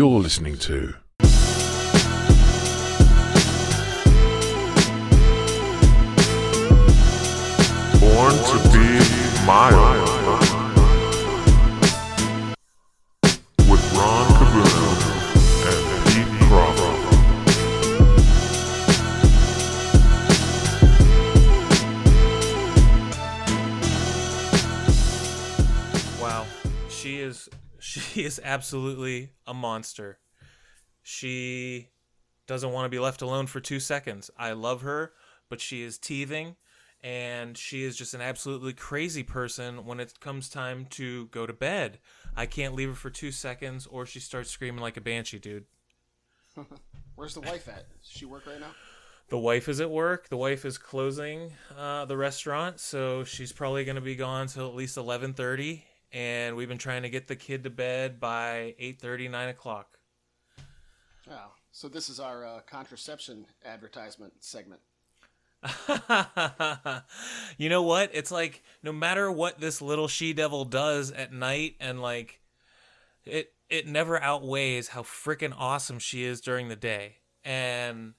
You're listening to Born to be Mild is absolutely a monster. She doesn't want to be left alone for 2 seconds. I love her, but she is teething and she is just an absolutely crazy person when it comes time to go to bed. I can't leave her for 2 seconds or she starts screaming like a banshee, dude. Where's the wife at? Does she work right now? The wife is at work. The wife is closing uh, the restaurant, so she's probably going to be gone till at least eleven thirty. And we've been trying to get the kid to bed by 8.30, 9 o'clock. Oh, so this is our uh, contraception advertisement segment. you know what? It's like no matter what this little she devil does at night, and like it it never outweighs how freaking awesome she is during the day, and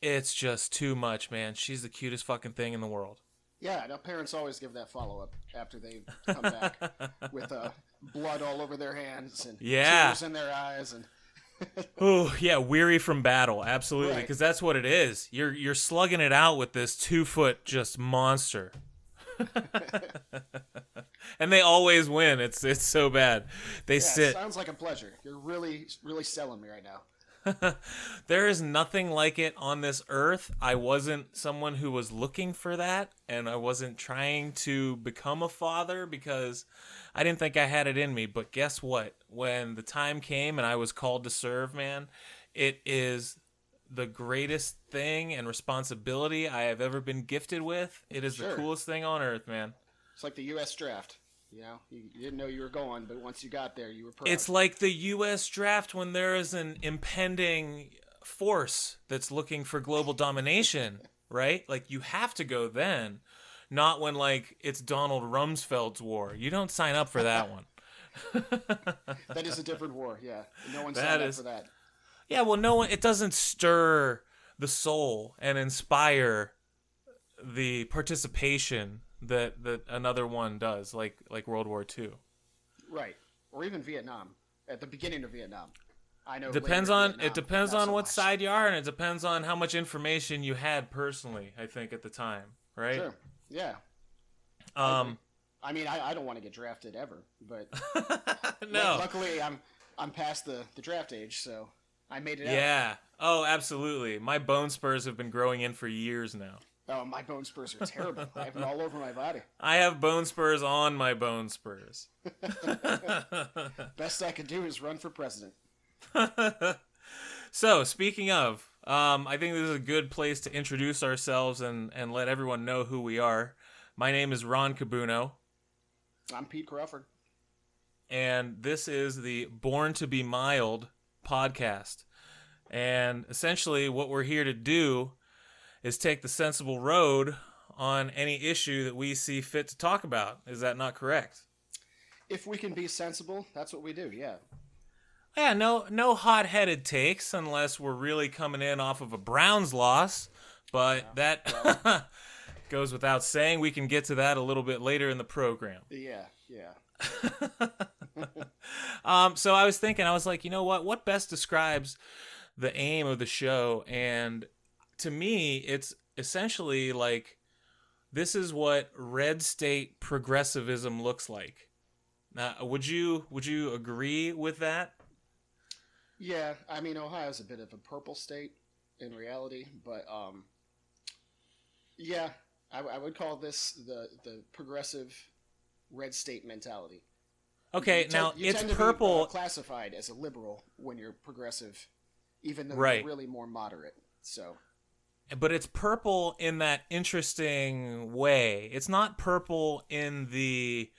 it's just too much, man. She's the cutest fucking thing in the world. Yeah, now parents always give that follow up after they come back with uh, blood all over their hands and Yeah. tears in their eyes and Oh yeah, weary from battle, absolutely, Right. because that's what it is. You're you're slugging it out with this two foot just monster, and they always win. It's it's so bad. They yeah, sit. sounds like a pleasure. You're really really selling me right now. There is nothing like it on this earth. I wasn't someone who was looking for that, and I wasn't trying to become a father because I didn't think I had it in me. But guess what? When the time came and I was called to serve, man, it is the greatest thing and responsibility I have ever been gifted with. It is the coolest thing on earth, man. It's like the U.S. draft. You know, you, you didn't know you were going, but once you got there, you were proud. It's like the U.S. draft when there is an impending force that's looking for global domination, right? Like you have to go then, not when like it's Donald Rumsfeld's war. You don't sign up for that one. that is a different war. Yeah, no one signed is- up for that. Yeah, well, no one. It doesn't stir the soul and inspire the participation that that another one does, like like World War II. Right, or even Vietnam at the beginning of Vietnam. I know. depends on Vietnam, it depends on so what much. side you are and it depends on how much information you had personally i think at the time right Sure. Yeah. um I mean, I, I don't want to get drafted ever, but no luckily I'm I'm past the, the draft age, so I made it out. yeah oh absolutely my bone spurs have been growing in for years now Oh, my bone spurs are terrible. I have them all over my body. i have bone spurs on my bone spurs Best I can do is run for president. so speaking of um i think this is a good place to introduce ourselves and and let everyone know who we are my name is ron kabuno I'm Pete Crawford. and this is the Born to Be Mild podcast. And essentially, what we're here to do is take the sensible road on any issue that we see fit to talk about. Is that not correct? If we can be sensible, that's what we do. Yeah. Yeah, no, no hot-headed takes unless we're really coming in off of a Browns loss. But that goes without saying. We can get to that a little bit later in the program. Yeah. Yeah. Um, so I was thinking, I was like, you know what? What best describes the aim of the show? And to me, it's essentially like this is what red state progressivism looks like. Now, would you would you agree with that? Yeah. I mean, Ohio's a bit of a purple state in reality, but um, yeah, I, I would call this the the progressive red state mentality. Okay, You now it's to be, purple. uh, classified as a liberal when you're progressive, even though Right. you're really more moderate. So but it's purple in that interesting way. It's not purple in the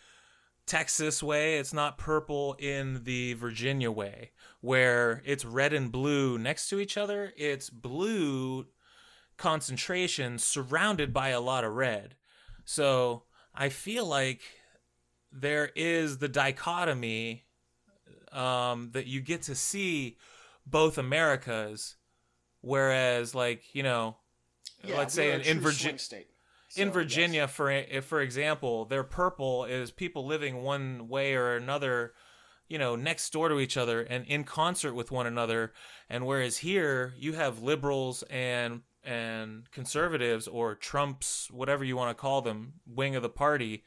Texas way. It's not purple in the Virginia way, where it's red and blue next to each other. It's blue concentration surrounded by a lot of red. So I feel like there is the dichotomy um, that you get to see both Americas, whereas like you know, Yeah, let's say in, in Virginia. swing in Virginia, yes. for for example, their purple is people living one way or another, you know, next door to each other and in concert with one another. And whereas here you have liberals and and conservatives or Trumps, whatever you want to call them, wing of the party,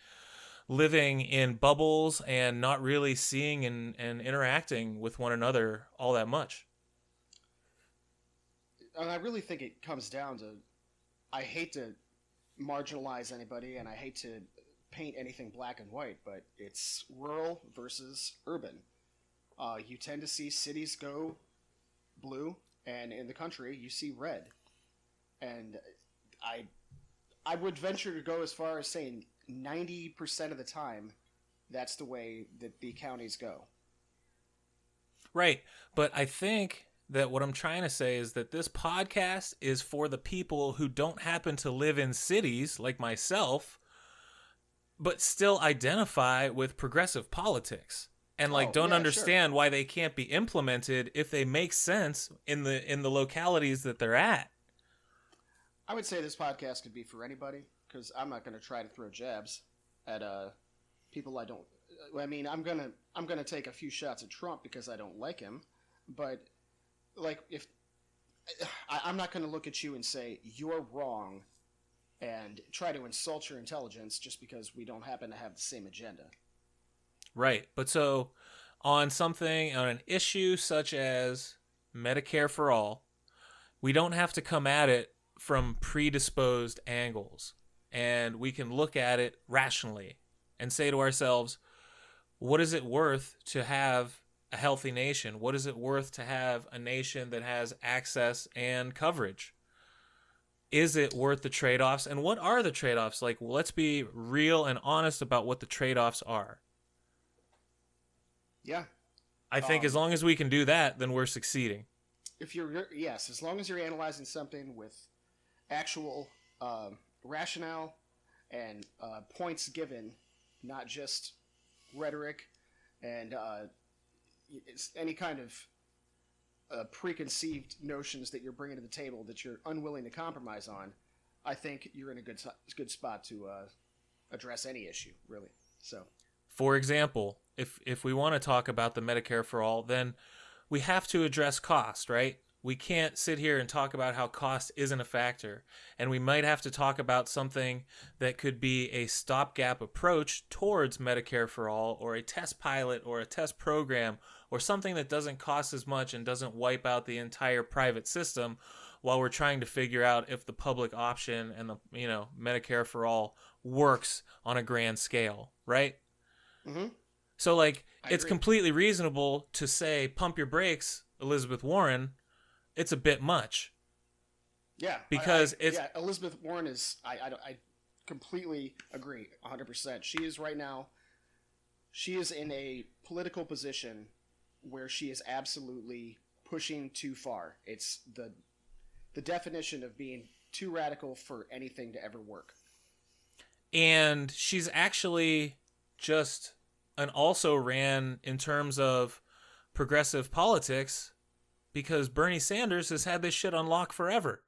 living in bubbles and not really seeing and, and interacting with one another all that much. And I really think it comes down to I hate to marginalize anybody and I hate to paint anything black and white, but it's rural versus urban. Uh, you tend to see cities go blue, and in the country you see red. And I, I would venture to go as far as saying ninety percent of the time, that's the way that the counties go. Right. But I think that what I'm trying to say is that this podcast is for the people who don't happen to live in cities like myself, but still identify with progressive politics and like Oh, don't yeah, understand why they can't be implemented if they make sense in the in the localities that they're at. I would say this podcast could be for anybody because I'm not going to try to throw jabs at uh, people I don't. I mean, I'm gonna I'm gonna take a few shots at Trump because I don't like him, but like if I, I'm not going to look at you and say you're wrong and try to insult your intelligence just because we don't happen to have the same agenda. Right. But so on something, on an issue such as Medicare for all, we don't have to come at it from predisposed angles. And we can look at it rationally and say to ourselves, what is it worth to have a healthy nation? What is it worth to have a nation that has access and coverage? Is it worth the trade offs? And what are the trade offs? Like, let's be real and honest about what the trade offs are. Yeah, I think Um, as long as we can do that, then we're succeeding. if you're yes, as long as you're analyzing something with actual um rationale and uh, points given, not just rhetoric and uh, any kind of uh, preconceived notions that you're bringing to the table that you're unwilling to compromise on, I think you're in a good good spot to uh, address any issue, really. So For example, if if we want to talk about the Medicare for all, then we have to address cost, right? We can't sit here and talk about how cost isn't a factor. And we might have to talk about something that could be a stopgap approach towards Medicare for all or a test pilot or a test program or something that doesn't cost as much and doesn't wipe out the entire private system while we're trying to figure out if the public option and the you know Medicare for all works on a grand scale, right? Mhm. So like I it's agree. completely reasonable to say pump your brakes, Elizabeth Warren. It's a bit much. Yeah, I- Because I- it's- yeah. Elizabeth Warren is I, I I completely agree, hundred percent. She is right now. She is in a political position where she is absolutely pushing too far. It's the the definition of being too radical for anything to ever work. and she's actually just an also ran in terms of progressive politics because Bernie Sanders has had this shit on lock forever.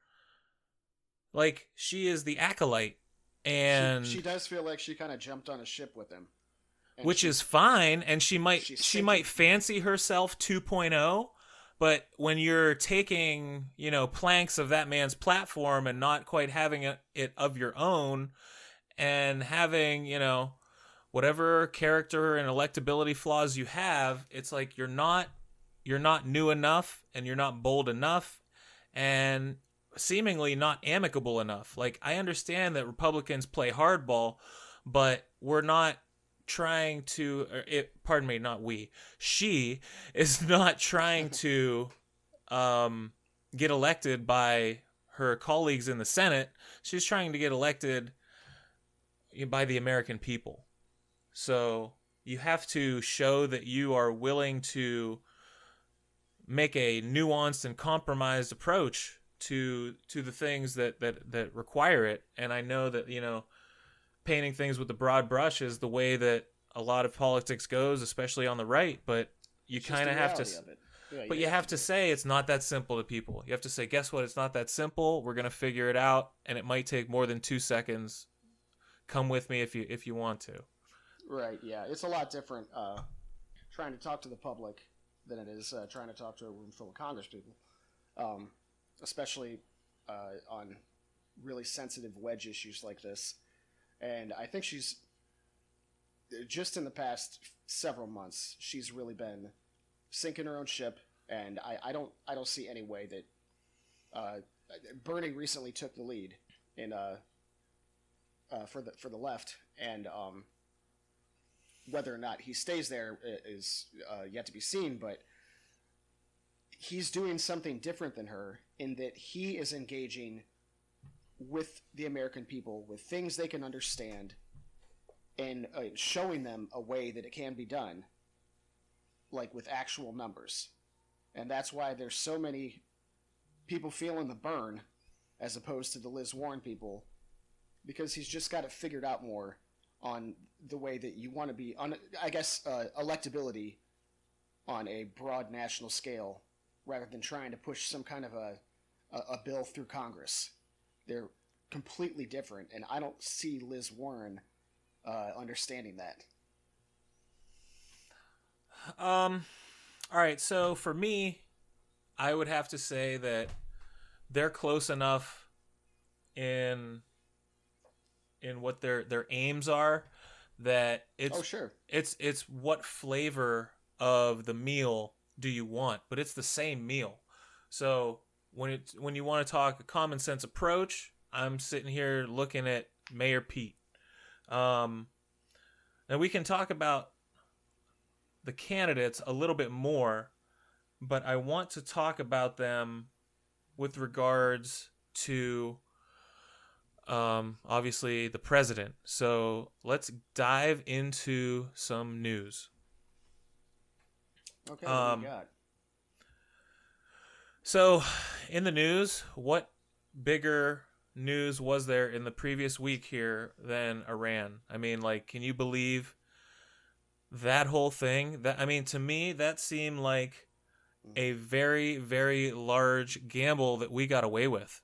Like she is the acolyte and she, she does feel like she kind of jumped on a ship with him, And which she- is fine and she might she might fancy herself 2.0 but when you're taking you know planks of that man's platform and not quite having it, it of your own and having you know whatever character and electability flaws you have it's like you're not you're not new enough and you're not bold enough and seemingly not amicable enough. Like i understand that republicans play hardball but we're not trying to or it pardon me not we she is not trying to um get elected by her colleagues in the senate. She's trying to get elected by the american people. So you have to show that you are willing to make a nuanced and compromised approach to to the things that that that require it. And i know that you know painting things with the broad brush is the way that a lot of politics goes especially on the right but you kind of have to Yeah, but you have to say it's not that simple to people. You have to say, guess what? It's not that simple. We're gonna figure it out, and it might take more than two seconds. Come with me if you if you want to. Right. Yeah, it's a lot different uh, trying to talk to the public than it is uh, trying to talk to a room full of Congress people, um, especially uh, on really sensitive wedge issues like this. And I think she's just in the past several months, she's really been sinking her own ship, and I, I don't I don't see any way that uh, Bernie recently took the lead in uh, uh, for the for the left, and um, whether or not he stays there is uh, yet to be seen. But he's doing something different than her in that he is engaging with the American people with things they can understand and uh, showing them a way that it can be done, like with actual numbers. And that's why there's so many people feeling the burn as opposed to the Liz Warren people because he's just got it figured out more on the way that you want to be on I guess uh, electability on a broad national scale rather than trying to push some kind of a, a, a bill through Congress. They're completely different, and I don't see Liz Warren uh, understanding that. Um, all right. So for me, I would have to say that they're close enough in in what their their aims are that it's oh, sure. it's it's what flavor of the meal do you want but it's the same meal so when it when you want to talk a common sense approach i'm sitting here looking at mayor pete um and we can talk about the candidates a little bit more but i want to talk about them with regards to um, obviously the president. So let's dive into some news. Okay, what do Um, got? So, in the news, what bigger news was there in the previous week here than Iran? I mean, like, can you believe that whole thing? That I mean, to me, that seemed like a very, very large gamble that we got away with.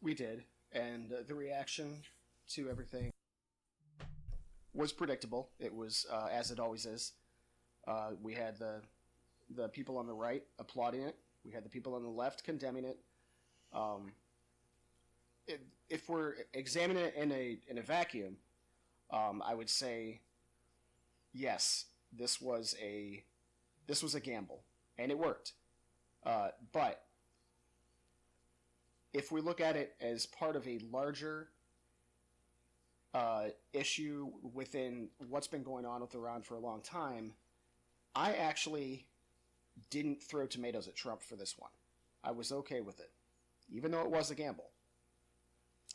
We did, and the reaction to everything was predictable. It was uh, as it always is. Uh, we had the the people on the right applauding it. We had the people on the left condemning it. Um, it if we're examining it in a in a vacuum, um, I would say yes, this was a this was a gamble, and it worked. Uh, but if we look at it as part of a larger uh, issue within what's been going on with Iran for a long time, I actually didn't throw tomatoes at Trump for this one. I was okay with it, even though it was a gamble.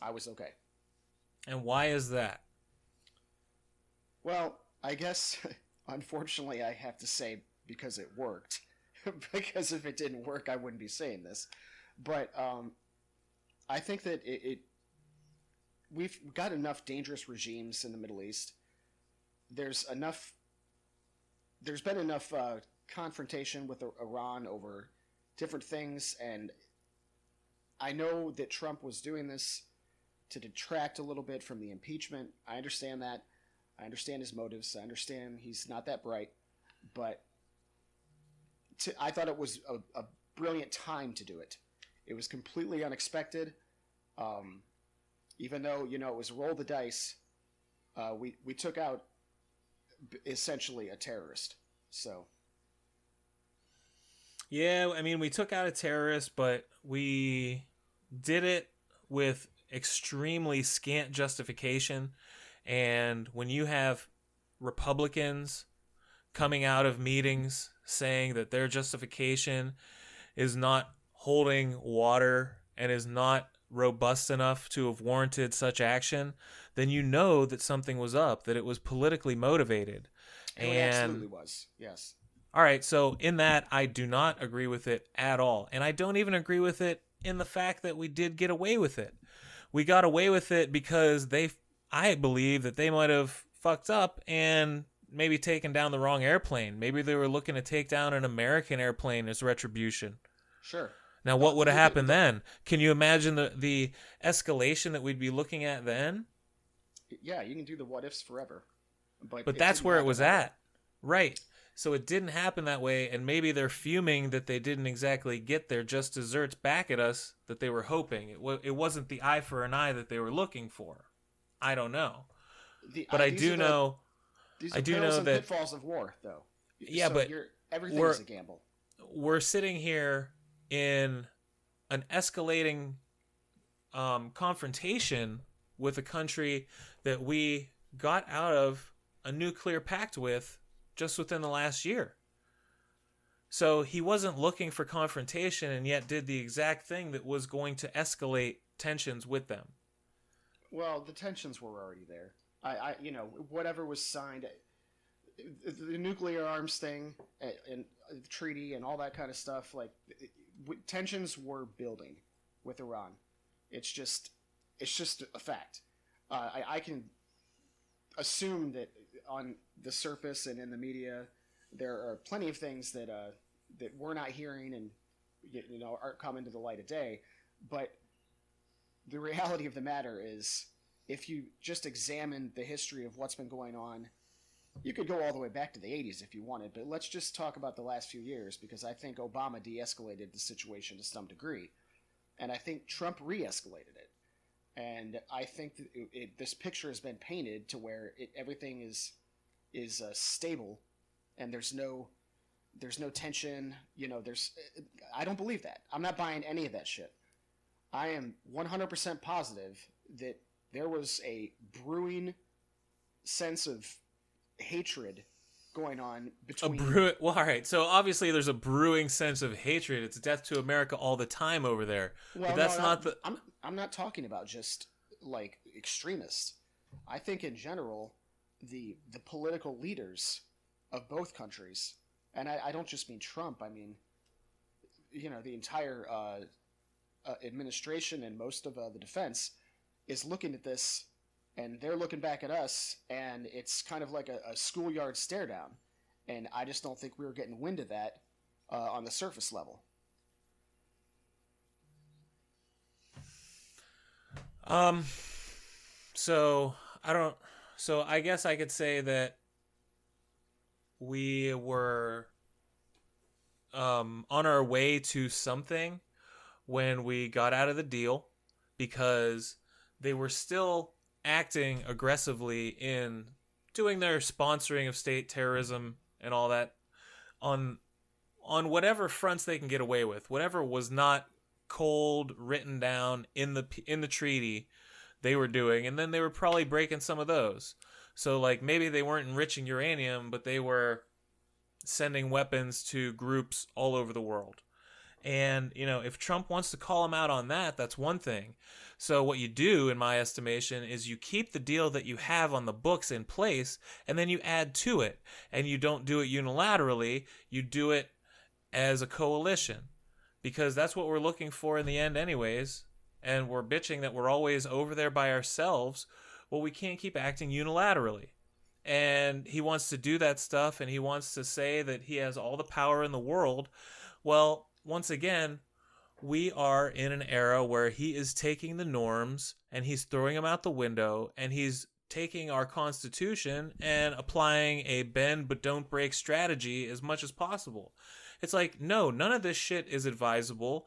I was okay. And why is that? Well, I guess, unfortunately, I have to say because it worked. because if it didn't work, I wouldn't be saying this. But um, I think that it, it we've got enough dangerous regimes in the Middle East. There's enough. There's been enough uh, confrontation with Iran over different things, and I know that Trump was doing this to detract a little bit from the impeachment. I understand that. I understand his motives. I understand he's not that bright, but to, I thought it was a, a brilliant time to do it. It was completely unexpected. Um, even though you know it was roll the dice, uh, we we took out essentially a terrorist. So Yeah, I mean, we took out a terrorist, but we did it with extremely scant justification. And when you have Republicans coming out of meetings saying that their justification is not holding water and is not robust enough to have warranted such action, then you know that something was up, that it was politically motivated. and it absolutely was. Yes. All right, so in that, I do not agree with it at all. And I don't even agree with it in the fact that we did get away with it. We got away with it because they, I believe that they might have fucked up and maybe taken down the wrong airplane. Maybe they were looking to take down an American airplane as retribution. Sure. Now, what would have happened then? Can you imagine the the escalation that we'd be looking at then? Yeah, you can do the what ifs forever. But But that's where it was at. Right. So it didn't happen that way, and maybe they're fuming that they didn't exactly get their just desserts back at us that they were hoping. It, wa it wasn't the eye for an eye that they were looking for. I don't know. The- But uh, I do the- know These I are do know that- pitfalls of war, though. Yeah, So but you're, everything we're- is a gamble. we're sitting here in an escalating um, confrontation with a country that we got out of a nuclear pact with just within the last year. So he wasn't looking for confrontation and yet did the exact thing that was going to escalate tensions with them. Well, the tensions were already there. I, I you know, whatever was signed, the, nuclear arms thing and, and the treaty and all that kind of stuff, like it, tensions were building with Iran. It's just, it's just a fact. Uh, I, I can assume that on the surface and in the media, there are plenty of things that uh, that we're not hearing and you know aren't coming to the light of day. But the reality of the matter is, if you just examine the history of what's been going on, you could go all the way back to the 80s if you wanted, but let's just talk about the last few years because I think Obama de escalated the situation to some degree. And I think Trump re escalated it. And I think it, it, this picture has been painted to where it, everything is is uh, stable and there's no there's no tension you know there's i don't believe that i'm not buying any of that shit I am 100% positive that there was a brewing sense of hatred going on between A brew well, all right. So obviously there's a brewing sense of hatred. It's death to America all the time over there. Well, but that's no, not the I'm I'm not talking about just like extremists. I think in general, the the political leaders of both countries, and I, I don't just mean Trump. I mean, you know, the entire uh, uh, administration and most of uh, the defense is looking at this, and they're looking back at us, and it's kind of like a, a schoolyard stare down. And I just don't think we were getting wind of that uh, on the surface level. Um, so I don't. So I guess I could say that we were um on our way to something when we got out of the deal because they were still acting aggressively in doing their sponsoring of state terrorism and all that on on whatever fronts they can get away with whatever was not cold written down in the in the treaty they were doing and then they were probably breaking some of those. So like maybe they weren't enriching uranium but they were sending weapons to groups all over the world. And you know if trump wants to call him out on that that's one thing. So what you do in my estimation is you keep the deal that you have on the books in place and then you add to it. And you don't do it unilaterally you do it as a coalition. Because that's what we're looking for in the end anyways and we're bitching that we're always over there by ourselves well we can't keep acting unilaterally. And he wants to do that stuff and he wants to say that he has all the power in the world. Well once again we are in an era where he is taking the norms and he's throwing them out the window and he's taking our constitution and applying a bend but don't break strategy as much as possible. It's like no none of this shit is advisable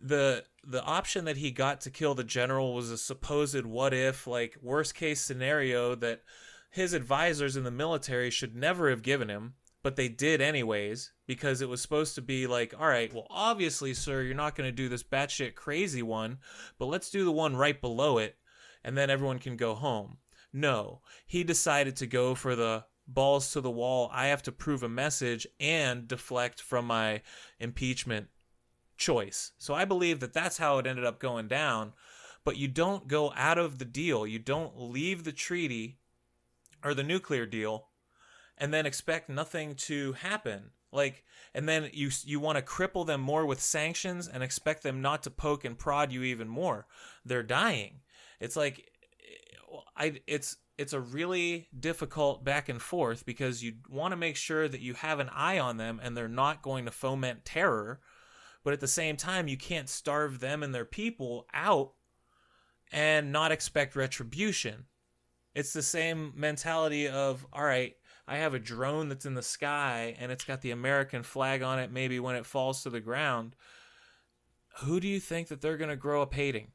the the option that he got to kill the general was a supposed what if like worst case scenario that his advisors in the military should never have given him but they did anyways because it was supposed to be like all right well obviously sir you're not going to do this batshit crazy one but let's do the one right below it and then everyone can go home. No. He decided to go for the balls to the wall i have to prove a message and deflect from my impeachment choice. So I believe that that's how it ended up going down. But you don't go out of the deal. You don't leave the treaty or the nuclear deal and then expect nothing to happen. Like and then you you want to cripple them more with sanctions and expect them not to poke and prod you even more. They're dying. It's like I it's it's a really difficult back and forth because you want to make sure that you have an eye on them and they're not going to foment terror but at the same time you can't starve them and their people out and not expect retribution. It's the same mentality of all right i have a drone that's in the sky and it's got the american flag on it maybe when it falls to the ground. Who do you think that they're going to grow up hating?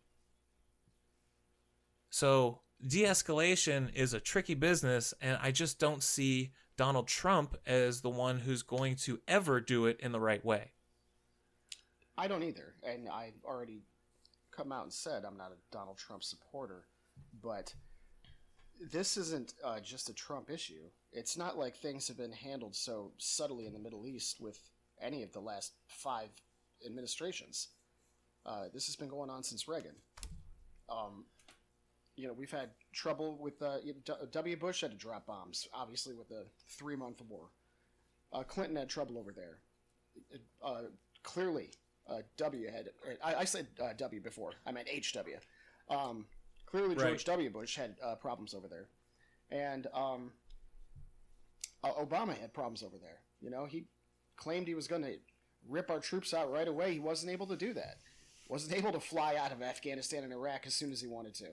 So de-escalation is a tricky business and i just don't see donald trump as the one who's going to ever do it in the right way I don't either, and I've already come out and said I'm not a Donald Trump supporter, but this isn't uh, just a Trump issue. It's not like things have been handled so subtly in the Middle East with any of the last five administrations. Uh, this has been going on since Reagan. Um, you know, we've had trouble with uh, W. Bush had to drop bombs, obviously with the three month war. Uh, Clinton had trouble over there. Uh, clearly, uh, W had. I, I said uh, W before. I meant HW. Um, clearly, George Right. W. Bush had uh, problems over there, and um, Obama had problems over there. You know, he claimed he was going to rip our troops out right away. He wasn't able to do that. Wasn't able to fly out of Afghanistan and Iraq as soon as he wanted to.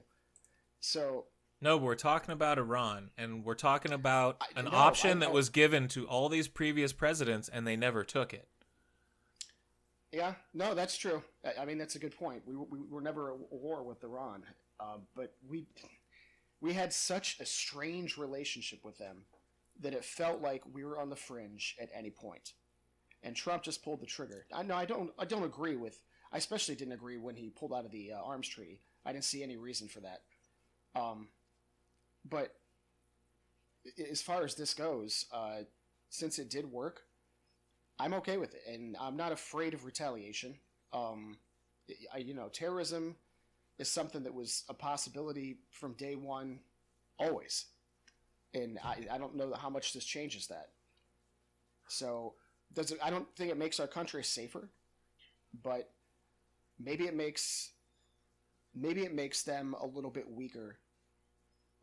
So No, we're talking about Iran, and we're talking about I- an no, option I that was given to all these previous presidents, and they never took it. Yeah, no, that's true. I- mean, that's a good point. We, we were never at war with Iran, uh, but we we had such a strange relationship with them that it felt like we were on the fringe at any point. And Trump just pulled the trigger. I know I don't I don't agree with. I especially didn't agree when he pulled out of the uh, arms treaty. I didn't see any reason for that. Um, but as far as this goes, uh, since it did work, I'm okay with it, and I'm not afraid of retaliation. Um, I, you know, terrorism is something that was a possibility from day one, always, and I, I don't know how much this changes that. So, does it? I don't think it makes our country safer, but maybe it makes maybe it makes them a little bit weaker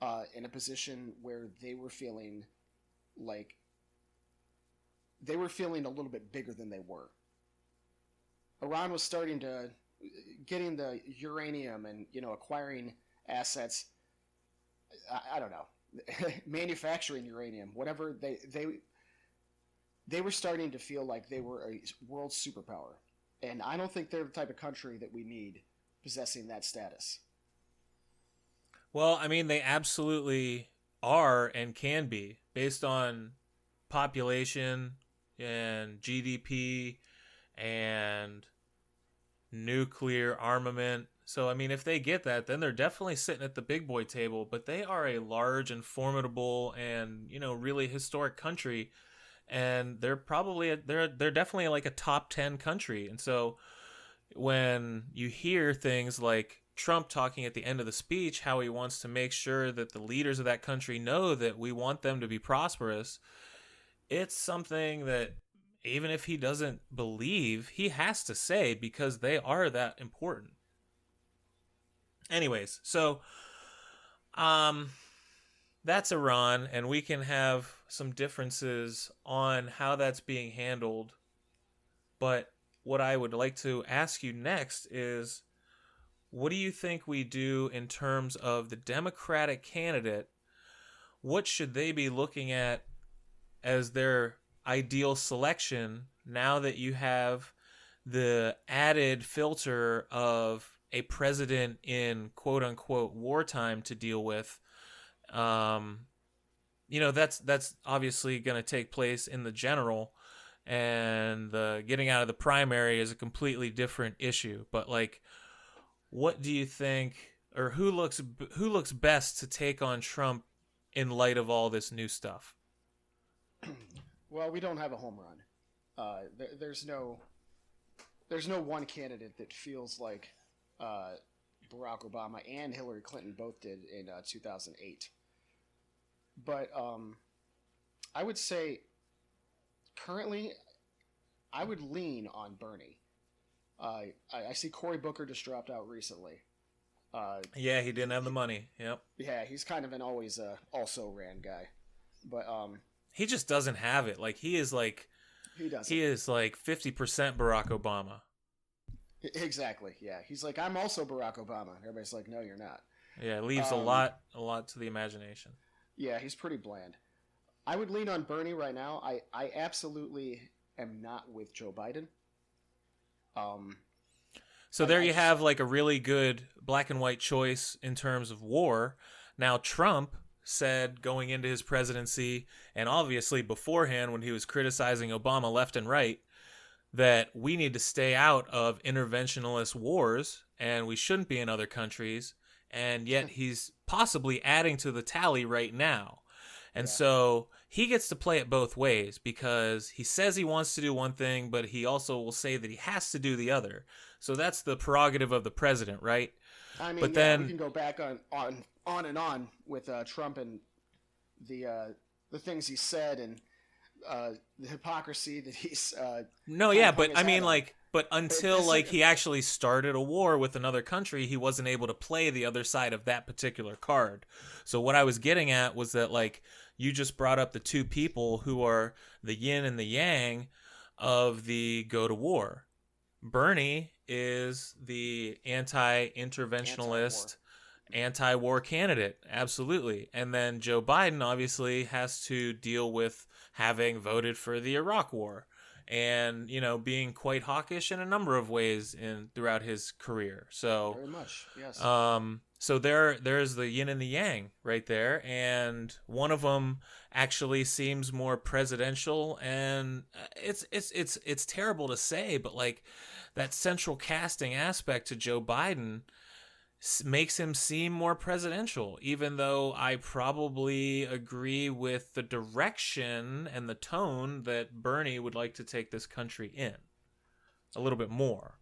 uh, in a position where they were feeling like they were feeling a little bit bigger than they were. Iran was starting to getting the uranium and you know acquiring assets. I, I don't know, manufacturing uranium, whatever they they they were starting to feel like they were a world superpower, and I don't think they're the type of country that we need possessing that status. Well, I mean, they absolutely are and can be based on population and GDP and nuclear armament. So, I mean, if they get that, then they're definitely sitting at the big boy table. But they are a large and formidable and you know really historic country, and they're probably a, they're they're definitely like a top ten country. And so, when you hear things like Trump talking at the end of the speech how he wants to make sure that the leaders of that country know that we want them to be prosperous, it's something that even if he doesn't believe, he has to say because they are that important. Anyways, so um that's Iran and we can have some differences on how that's being handled. But what I would like to ask you next is what do you think we do in terms of the Democratic candidate? What should they be looking at as their ideal selection now that you have the added filter of a president in quote unquote wartime to deal with? Um, you know that's that's obviously going to take place in the general and the getting out of the primary is a completely different issue but like what do you think or who looks who looks best to take on Trump in light of all this new stuff Well, we don't have a home run. Uh, there, there's no, there's no one candidate that feels like uh, Barack Obama and Hillary Clinton both did in uh, 2008. But um, I would say, currently, I would lean on Bernie. Uh, I, I see Cory Booker just dropped out recently. Uh, Yeah, he didn't have the money. Yep. yeah, he's kind of an always uh, also ran guy, but um, He just doesn't have it. Like he is like he doesn't. he is like 50% Barack Obama. Exactly. Yeah, he's like, I'm also Barack Obama. Everybody's like, No, you're not. Yeah, it leaves a Um, lot a lot to the imagination. Yeah, he's pretty bland. I would lean on Bernie right now. I I absolutely am not with Joe Biden. Um, So there I you have like a really good black and white choice in terms of war. Now Trump said going into his presidency and obviously beforehand when he was criticizing Obama left and right that we need to stay out of interventionalist wars and we shouldn't be in other countries and yet he's possibly adding to the tally right now. And Yeah. so he gets to play it both ways because he says he wants to do one thing, but he also will say that he has to do the other. So that's the prerogative of the president, right? I mean, But yeah, then- we can go back on on on and on with uh, Trump and the uh, the things he said and uh, the hypocrisy that he's. Uh, No, yeah, but I mean, on. like, but until this like is- he actually started a war with another country, he wasn't able to play the other side of that particular card. So what I was getting at was that like you just brought up the two people who are the yin and the yang of the go to war. Bernie is the anti-interventionalist anti-war. candidate. Absolutely. And then joe biden obviously has to deal with having voted for the iraq war and you know being quite hawkish in a number of ways in throughout his career. So very much, yes. um, so there, there's the yin and the yang right there, and one of them actually seems more presidential, and uh, it's it's it's it's terrible to say, but like that central casting aspect to Joe Biden makes him seem more presidential, even though I probably agree with the direction and the tone that Bernie would like to take this country in a little bit more.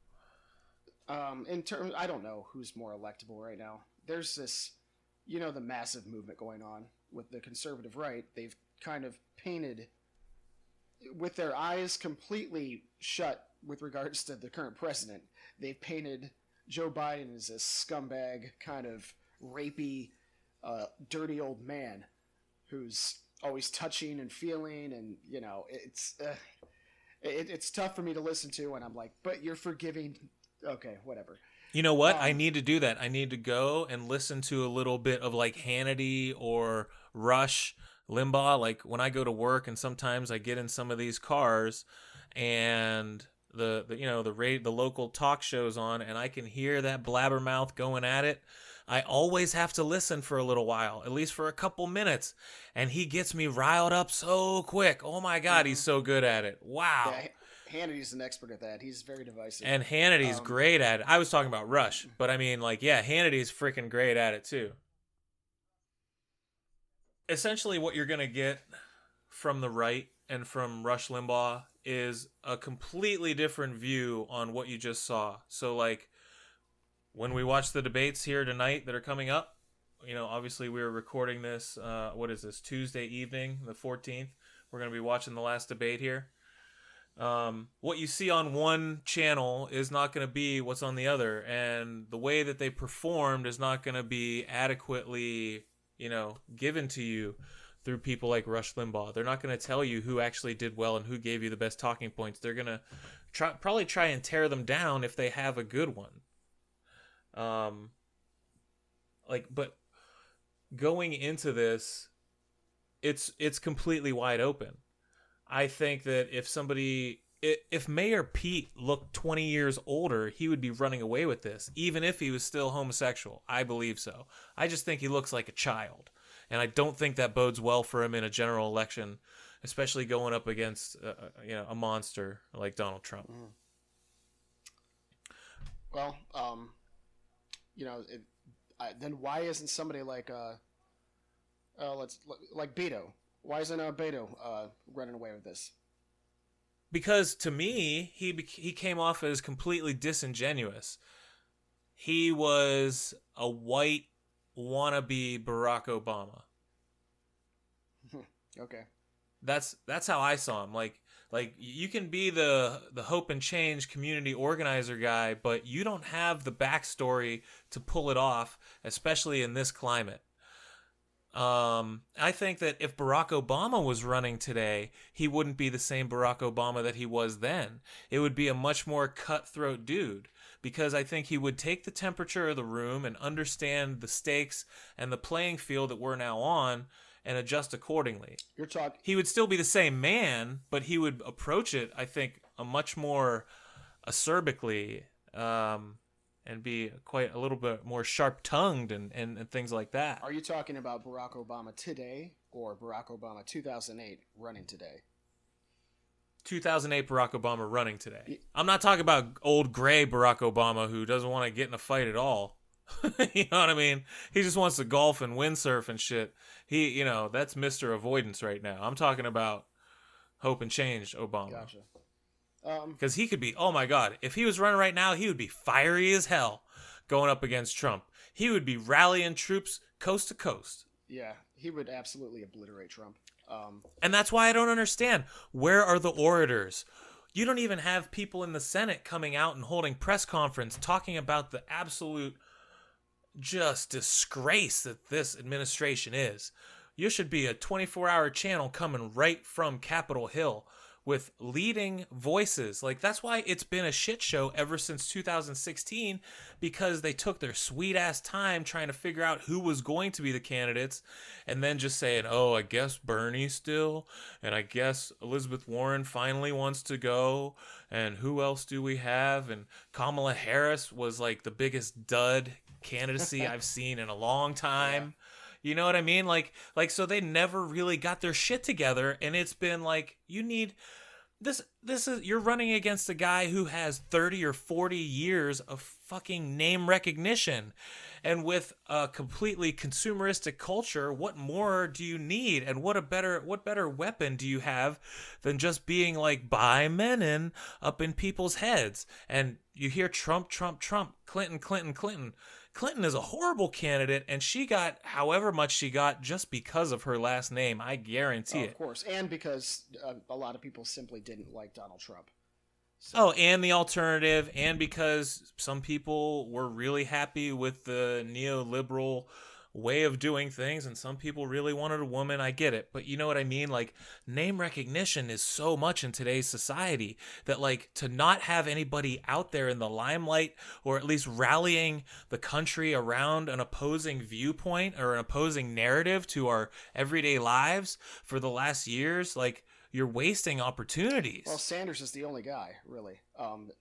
um, in terms, I don't know who's more electable right now. There's this, you know, the massive movement going on with the conservative right. They've kind of painted with their eyes completely shut with regards to the current president. They've painted Joe Biden as a scumbag, kind of rapey, uh, dirty old man who's always touching and feeling, and you know, it's uh, it, it's tough for me to listen to, and I'm like, but you're forgiving. Okay, whatever. You know what? I Um, need to do that. I need to go and listen to a little bit of like Hannity or Rush Limbaugh. Like when I go to work, and sometimes I get in some of these cars, and the, the you know the rate the local talk shows on, and I can hear that blabbermouth going at it. I always have to listen for a little while, at least for a couple minutes, and he gets me riled up so quick. Oh my god, he's so good at it! Wow. Yeah, Hannity's an expert at that. He's very divisive. And Hannity's Um, great at it. I was talking about Rush, but I mean, like, yeah, Hannity's freaking great at it too. Essentially, what you're gonna get from the right and from Rush Limbaugh is a completely different view on what you just saw. So, like, when we watch the debates here tonight that are coming up, you know, obviously we are recording this. Uh, what is this? Tuesday evening, the 14th. We're gonna be watching the last debate here um, what you see on one channel is not going to be what's on the other, and the way that they performed is not going to be adequately, you know, given to you through people like Rush Limbaugh. They're not going to tell you who actually did well and who gave you the best talking points. They're going to try, probably try and tear them down if they have a good one. Um, like, but going into this, it's it's completely wide open. I think that if somebody, if Mayor Pete looked 20 years older, he would be running away with this, even if he was still homosexual. I believe so. I just think he looks like a child. And I don't think that bodes well for him in a general election, especially going up against, uh, uh, you know, a monster like Donald Trump. well, um, you know, it, I, then why isn't somebody like uh, uh let's like Beto? Why isn't uh, Beto uh running away with this? because to me he he came off as completely disingenuous. He was a white wannabe Barack Obama. Okay. That's that's how I saw him. Like Like you can be the the hope and change community organizer guy, but you don't have the backstory to pull it off, especially in this climate. Um, I think that if Barack Obama was running today, he wouldn't be the same Barack Obama that he was then. It would be a much more cutthroat dude because I think he would take the temperature of the room and understand the stakes and the playing field that we're now on and adjust accordingly. You're talking. He would still be the same man, but he would approach it, I think, a much more acerbically um, and be quite a little bit more sharp tongued and, and, and things like that. Are you talking about Barack Obama today or Barack Obama 2008 running today? 2008 Barack Obama running today. I'm not talking about old gray Barack Obama who doesn't want to get in a fight at all. you know what I mean? He just wants to golf and windsurf and shit. He, you know, that's Mr. Avoidance right now. I'm talking about hope and change Obama. Gotcha. Um, Because he could be, oh my God, if he was running right now, he would be fiery as hell going up against Trump. He would be rallying troops coast to coast. yeah, he would absolutely obliterate Trump. Um, And that's why I don't understand. Where are the orators? You don't even have people in the Senate coming out and holding press conference talking about the absolute just disgrace that this administration is. You should be a 24 hour channel coming right from Capitol Hill with leading voices. Like, that's why it's been a shit show ever since 2016 because they took their sweet ass time trying to figure out who was going to be the candidates and then just saying, oh, I guess Bernie still, and I guess Elizabeth Warren finally wants to go, and who else do we have? And Kamala Harris was like the biggest dud candidacy I've seen in a long time. You know what I mean? Like like so they never really got their shit together and it's been like you need this this is you're running against a guy who has 30 or 40 years of fucking name recognition. And with a completely consumeristic culture what more do you need? And what a better what better weapon do you have than just being like by Menon up in people's heads? And you hear Trump Trump Trump Clinton Clinton Clinton Clinton is a horrible candidate and she got however much she got just because of her last name I guarantee oh, it of course, and because uh, a lot of people simply didn't like Donald Trump. Oh, and the alternative, and because some people were really happy with the neoliberal way of doing things, and some people really wanted a woman. I get it. But you know what I mean? Like, name recognition is so much in today's society that, like, to not have anybody out there in the limelight or at least rallying the country around an opposing viewpoint or an opposing narrative to our everyday lives for the last years, like, you're wasting opportunities. Well, Sanders is the only guy, really. Um,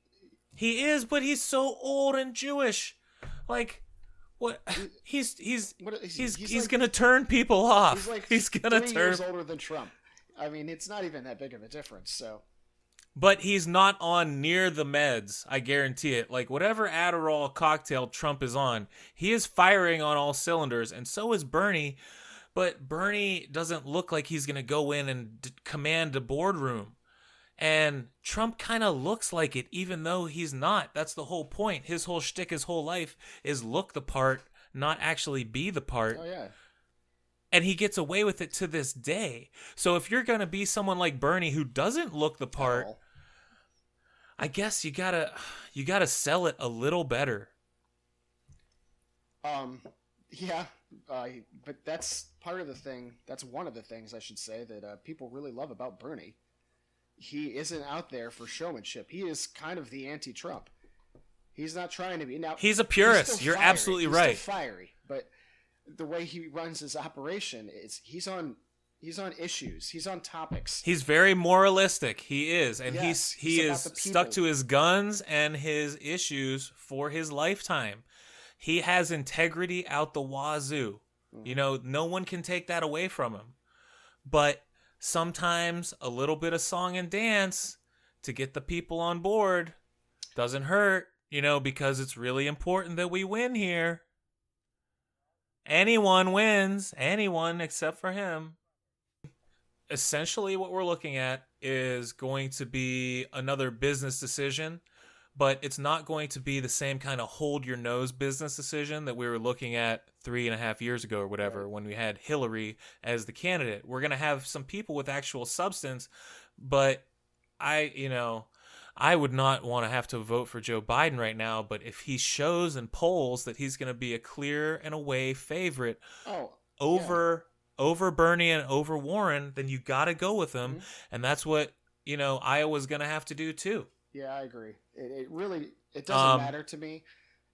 He is, but he's so old and Jewish. Like, what? He's he's What is- he's he's he's, like- gonna turn people off. he's like he's gonna three turn, years older than Trump. I mean, it's not even that big of a difference. So, but he's not on near the meds. I guarantee it. Like whatever Adderall cocktail Trump is on, he is firing on all cylinders, and so is Bernie. But Bernie doesn't look like he's gonna go in and d- command a boardroom. And Trump kind of looks like it, even though he's not. That's the whole point. His whole shtick, his whole life is look the part, not actually be the part. oh yeah, And he gets away with it to this day. So if you're going to be someone like Bernie who doesn't look the part, I guess you got to you got to sell it a little better. Um, yeah, uh, but that's part of the thing. That's one of the things I should say that uh, people really love about Bernie. He isn't out there for showmanship. He is kind of the anti-Trump. He's not trying to be now. He's a purist. still You're fiery. absolutely He's right. Fiery, but the way he runs his operation is he's on he's on issues. He's on topics. He's very moralistic. He is, and Yes, he's he he's is stuck to his guns and his issues for his lifetime. He has integrity out the wazoo. Mm-hmm. You know, no one can take that away from him. But sometimes a little bit of song and dance to get the people on board doesn't hurt, you know, because it's really important that we win here. Anyone wins, anyone except for him essentially what we're looking at is going to be another business decision but it's not going to be the same kind of hold your nose business decision that we were looking at three and a half years ago or whatever when we had hillary as the candidate we're going to have some people with actual substance but I, you know, I would not want to have to vote for Joe Biden right now, but if he shows in polls that he's going to be a clear and away favorite Oh, over over Bernie and over Warren, then you got to go with him, Mhm. and that's what you know Iowa's going to have to do too. Yeah, I agree. It, it really it doesn't Um, matter to me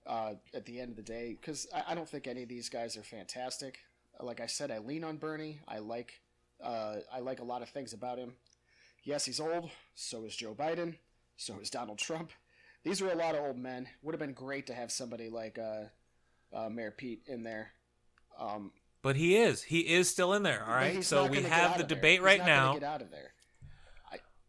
uh, at the end of the day because I, I don't think any of these guys are fantastic. Like I said, I lean on Bernie. I like uh, I like a lot of things about him. Yes, he's old. So is Joe Biden. So is Donald Trump. These are a lot of old men. Would have been great to have somebody like uh, uh, Mayor Pete in there. Um, But he is. He is still in there. All right. So we have the debate right now. Get out of there.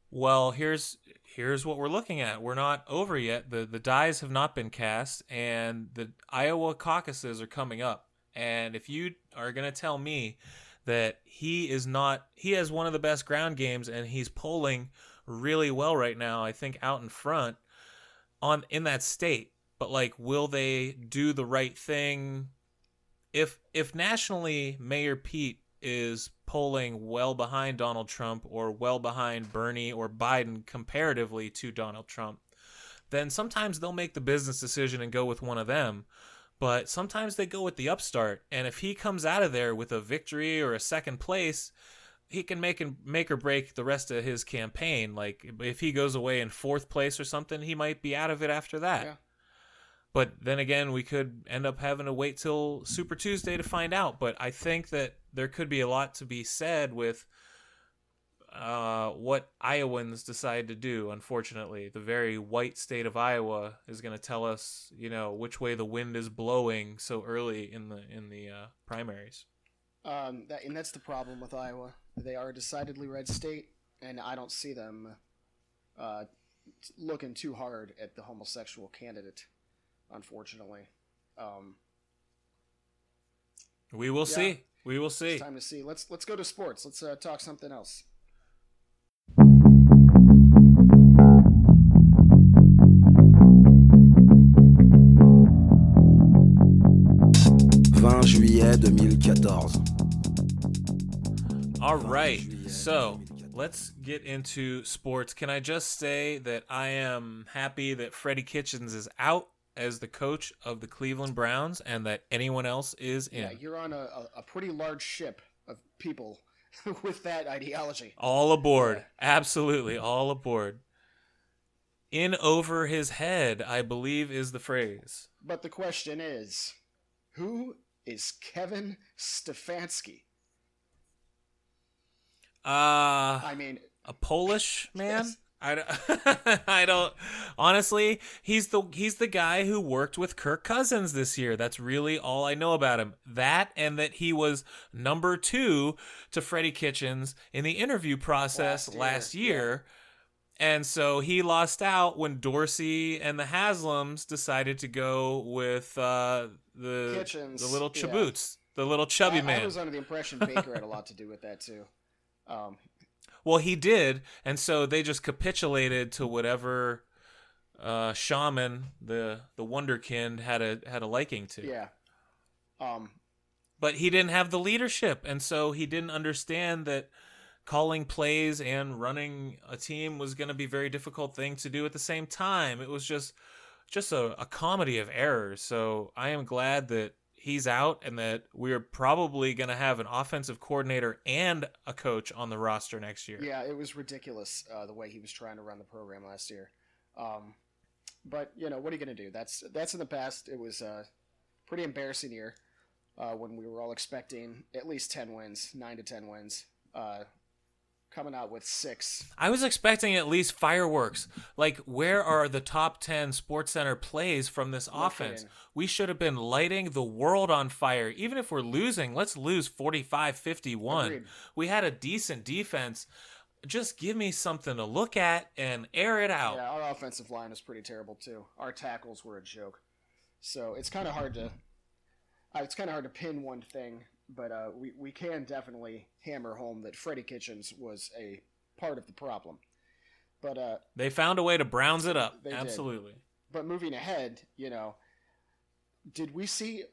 Well, here's here's what we're looking at. We're not over yet. The the dies have not been cast and the Iowa caucuses are coming up. And if you are going to tell me that he is not he has one of the best ground games and he's polling really well right now, I think out in front on in that state. But like will they do the right thing if if nationally Mayor Pete is polling well behind Donald Trump or well behind Bernie or Biden comparatively to Donald Trump, then sometimes they'll make the business decision and go with one of them. But sometimes they go with the upstart, and if he comes out of there with a victory or a second place, he can make and make or break the rest of his campaign. Like if he goes away in fourth place or something, he might be out of it after that. Yeah. But then again, we could end up having to wait till Super Tuesday to find out. But I think that there could be a lot to be said with uh, what Iowans decide to do. Unfortunately, the very white state of Iowa is going to tell us, you know, which way the wind is blowing so early in the in the uh, primaries. Um, that, and that's the problem with Iowa. They are a decidedly red state, and I don't see them uh, looking too hard at the homosexual candidate. Unfortunately, um, We will Yeah. see. We will see. it's time to see. Let's let's go to sports. Let's uh, talk something else. 20 juillet 2014. All right. So let's get into sports. Can I just say that I am happy that Freddie Kitchens is out as the coach of the Cleveland Browns and that anyone else is in? Yeah, you're on a, a, pretty large ship of people with that ideology. All aboard. Yeah. Absolutely. All aboard. In over his head, I believe is the phrase. But the question is, who is Kevin Stefanski? Uh, I mean, a Polish man? Yes. I don't, I don't honestly he's the he's the guy who worked with Kirk Cousins this year. That's really all I know about him. That and that he was number 2 to Freddie Kitchens in the interview process Last last year, year, and so he lost out when Dorsey and the Haslams decided to go with uh, the Kitchens, the little yeah. chaboots the little chubby I, man. I was under the impression Baker had a lot to do with that too. Um, Well, he did, and so they just capitulated to whatever uh, shaman the the wonderkind had a had a liking to. yeah. Um, But he didn't have the leadership, and so he didn't understand that calling plays and running a team was going to be a very difficult thing to do at the same time. It was just just a, a comedy of errors. So I am glad that he's out and that we're probably going to have an offensive coordinator and a coach on the roster next year. yeah, it was ridiculous uh, the way he was trying to run the program last year. Um, but you know, what are you going to do? That's that's in the past. It was a pretty embarrassing year uh, when we were all expecting at least ten wins, nine to ten wins. Uh, coming out with six. I was expecting at least fireworks. Like, where are the top 10 Sports Center plays from this No offense? We should have been lighting the world on fire. Even if we're losing, let's lose 45 51. We had a decent defense. Just give me something to look at and air it out. Yeah, our offensive line is pretty terrible too. Our tackles were a joke. So it's kind of hard to uh, it's kind of hard to pin one thing, but uh, we we can definitely hammer home that Freddie Kitchens was a part of the problem. But uh, They found a way to Browns it up. They did. Absolutely. but moving ahead, you know, did we see?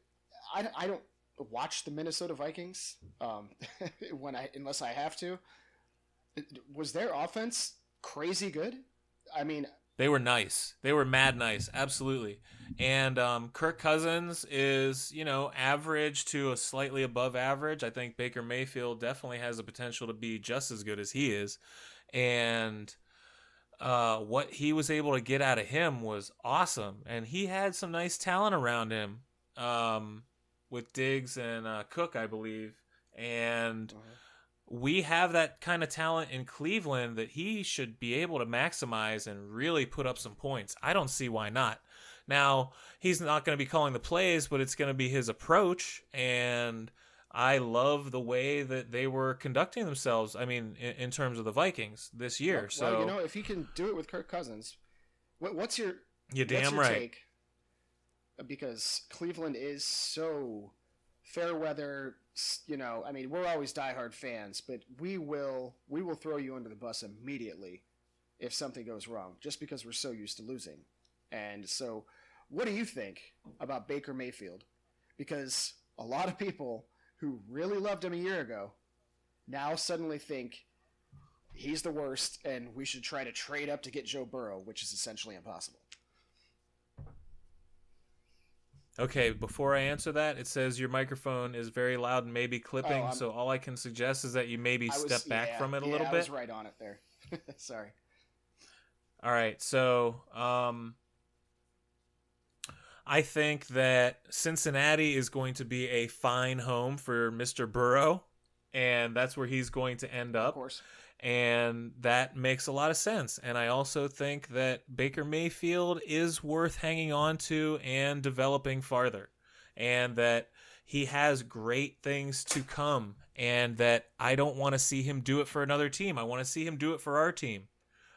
I, I don't watch the Minnesota Vikings um, when I unless I have to. Was their offense crazy good. I mean, They were nice. They were mad nice, absolutely. And um, Kirk Cousins is, you know, average to a slightly above average. I think Baker Mayfield definitely has the potential to be just as good as he is. And uh, what he was able to get out of him was awesome. And he had some nice talent around him um, with Diggs and uh, Cook, I believe. And we have that kind of talent in Cleveland that he should be able to maximize and really put up some points. I don't see why not. Now, he's not going to be calling the plays, but it's going to be his approach. And I love the way that they were conducting themselves. I mean, in, in terms of the Vikings this year. well, so, you know, if he can do it with Kirk Cousins, what, what's your you're damn your right. take? Because Cleveland is so fair weather. You know, I mean, we're always diehard fans, but we will we will throw you under the bus immediately if something goes wrong, just because we're so used to losing. And so, what do you think about Baker Mayfield? Because a lot of people who really loved him a year ago now suddenly think he's the worst and we should try to trade up to get Joe Burrow, which is essentially impossible. Okay, before I answer that, it says your microphone is very loud and maybe clipping. Oh, so all I can suggest is that you maybe was- step back yeah, from it a yeah, little I bit. was right on it there. Sorry. All right, so um, I think that Cincinnati is going to be a fine home for Mr. Burrow, and that's where he's going to end up. Of course. And that makes a lot of sense. And I also think that Baker Mayfield is worth hanging on to and developing farther, and that he has great things to come, and that I don't want to see him do it for another team. I want to see him do it for our team.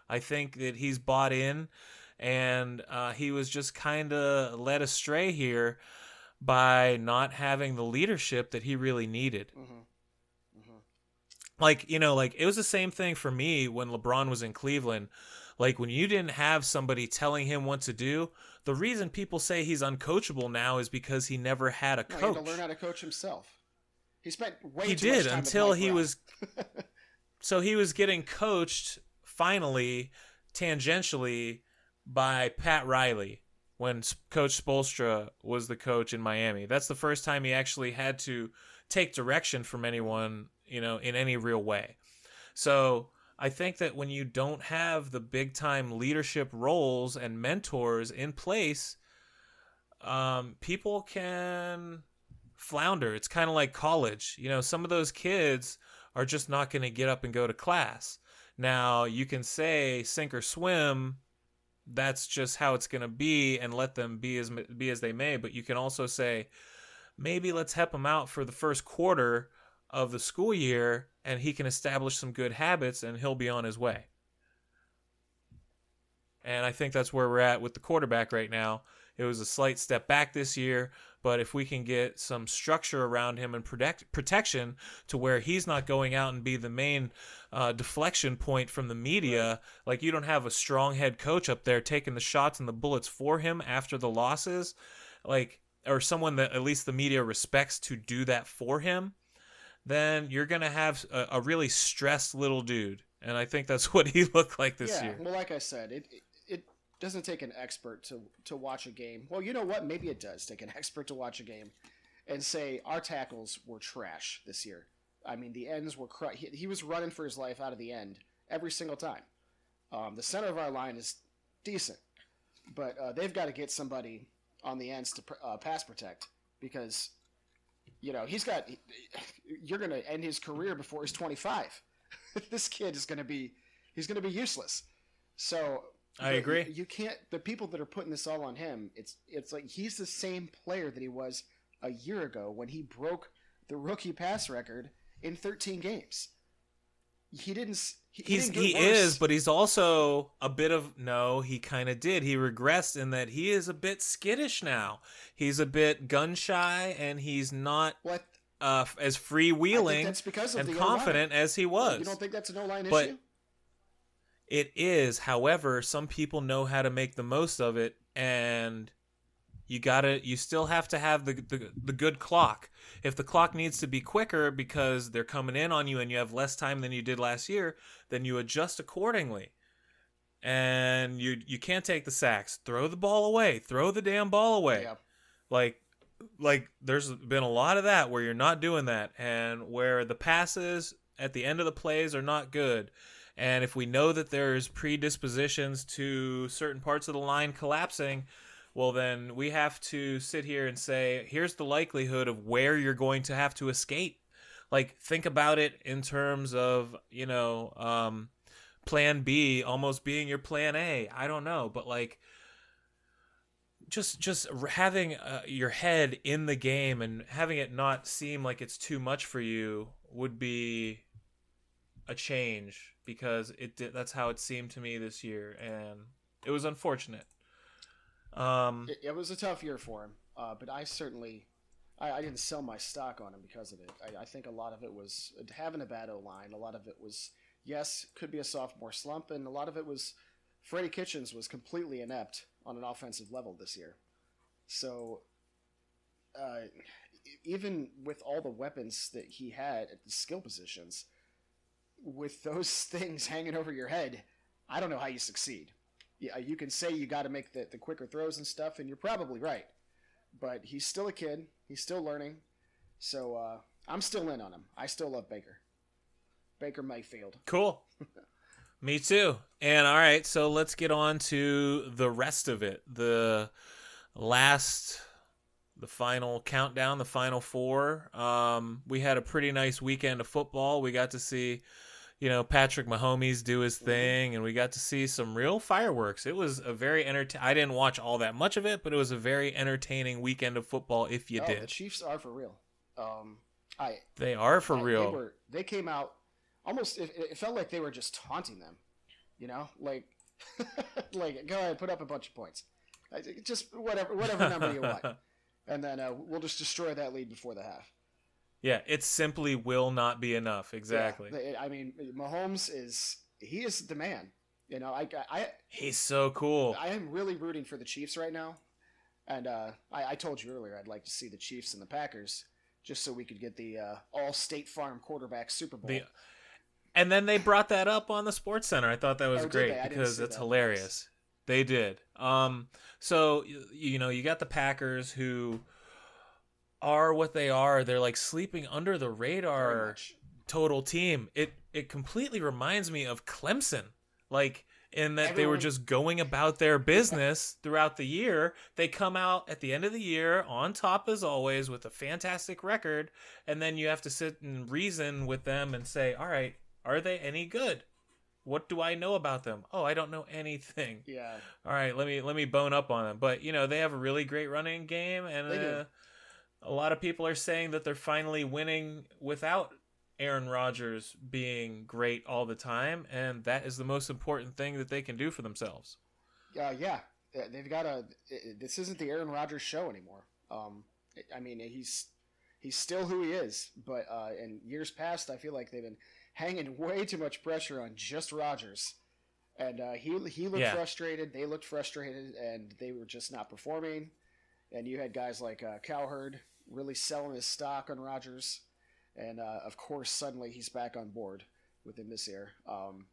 I think that he's bought in, and uh, he was just kind of led astray here by not having the leadership that he really needed. hmm Like, you know, like it was the same thing for me when LeBron was in Cleveland. Like when you didn't have somebody telling him what to do, the reason people say he's uncoachable now is because he never had a No, he coach. had to learn how to coach himself. He spent way he too much did until he Brown. was so he was getting coached finally tangentially by Pat Riley when coach Spoelstra was the coach in Miami. That's the first time he actually had to take direction from anyone, you know, in any real way. So, I think that when you don't have the big time leadership roles and mentors in place, um, people can flounder. It's kind of like college. You know, some of those kids are just not going to get up and go to class. Now, you can say sink or swim. That's just how it's going to be, and let them be as be as they may. But you can also say, maybe let's help them out for the first quarter of the school year, and he can establish some good habits, and he'll be on his way. And I think that's where we're at with the quarterback right now. It was a slight step back this year, but if we can get some structure around him and protect, protection to where he's not going out and be the main uh, deflection point from the media, like you don't have a strong head coach up there taking the shots and the bullets for him after the losses, like or someone that at least the media respects to do that for him, then you're gonna have a, a really stressed little dude, and I think that's what he looked like this yeah, year. well, like I said, it, it it doesn't take an expert to to watch a game. Well, you know what? Maybe it does take an expert to watch a game and say our tackles were trash this year. I mean, the ends were cr- he, he was running for his life out of the end every single time. Um, the center of our line is decent, but uh, they've got to get somebody on the ends to pr- uh, pass protect because you know he's got. You're going to end his career before he's 25. this kid is going to be he's going to be useless. So I agree. You, you can't. The people that are putting this all on him, it's it's like he's the same player that he was a year ago when he broke the rookie pass record in 13 games. He didn't. He, he He's didn't he is, but he's also a bit of no. He kind of did. He regressed in that he is a bit skittish now. He's a bit gun shy, and he's not what? uh, as freewheeling that's because of and confident as he was. You don't think that's an O line But- issue? It is. However, some people know how to make the most of it, and you gotta. You still have to have the, the the good clock. If the clock needs to be quicker because they're coming in on you and you have less time than you did last year, then you adjust accordingly. and you you can't take the sacks. Throw the ball away. Throw the damn ball away. Yeah. Like like there's been a lot of that where you're not doing that and where the passes at the end of the plays are not good. And if we know that there's predispositions to certain parts of the line collapsing, well then we have to sit here and say here's the likelihood of where you're going to have to escape. Like think about it in terms of, you know, um plan B almost being your plan A. I don't know, but like just just having uh, your head in the game and having it not seem like it's too much for you would be a change because it did, that's how it seemed to me this year and it was unfortunate. Um It, it was a tough year for him, uh, but I certainly, I, I didn't sell my stock on him because of it. I, I think a lot of it was having a bad O line. A lot of it was, yes, could be a sophomore slump, and a lot of it was Freddie Kitchens was completely inept on an offensive level this year. So, uh, even with all the weapons that he had at the skill positions, with those things hanging over your head, I don't know how you succeed yeah, you can say you got to make the, the quicker throws and stuff, and you're probably right. But he's still a kid. He's still learning. So uh, I'm still in on him. I still love Baker. Baker Mayfield. Cool. Me too. And all right, so let's get on to the rest of it. The last the final countdown, the final four. Um, we had a pretty nice weekend of football. We got to see, you know, Patrick Mahomes do his thing, and we got to see some real fireworks. It was a very entertaining. I didn't watch all that much of it, but it was a very entertaining weekend of football. If you oh, did, the Chiefs are for real. Um, I they are for I- real. They, were, they came out almost. It, it felt like they were just taunting them. You know, like, like go ahead, put up a bunch of points. Just whatever, whatever number you want, and then uh, we'll just destroy that lead before the half. Yeah, it simply will not be enough. Exactly. Yeah, I mean, Mahomes is he is the man. You know, I I He's so cool. I am really rooting for the Chiefs right now, and uh, I, I told you earlier I'd like to see the Chiefs and the Packers just so we could get the uh, all State Farm quarterback Super Bowl. The- And then they brought that up on the Sports Center. I thought that was Oh, great they? I didn't because it's that. hilarious. They did. Um, so y- you know, you got the Packers who are what they are. They're like sleeping under the radar total team. It it completely reminds me of Clemson. Like in that they were just going about their business throughout the year. They come out at the end of the year on top as always with a fantastic record, and then you have to sit and reason with them and say, "All right, are they any good? What do I know about them? Oh, I don't know anything. Yeah, All right, let me let me bone up on them. But you know, they have a really great running game, and uh, a lot of people are saying that they're finally winning without Aaron Rodgers being great all the time, and that is the most important thing that they can do for themselves. uh, yeah. Uh, They've got a. This isn't the Aaron Rodgers show anymore. Um, I mean, he's he's still who he is, but uh, in years past, I feel like they've been hanging way too much pressure on just Rodgers, and uh, he he looked Yeah. frustrated. They looked frustrated, and they were just not performing. And you had guys like uh, Cowherd really selling his stock on Rodgers, and uh, of course, suddenly he's back on board with him this year. Um,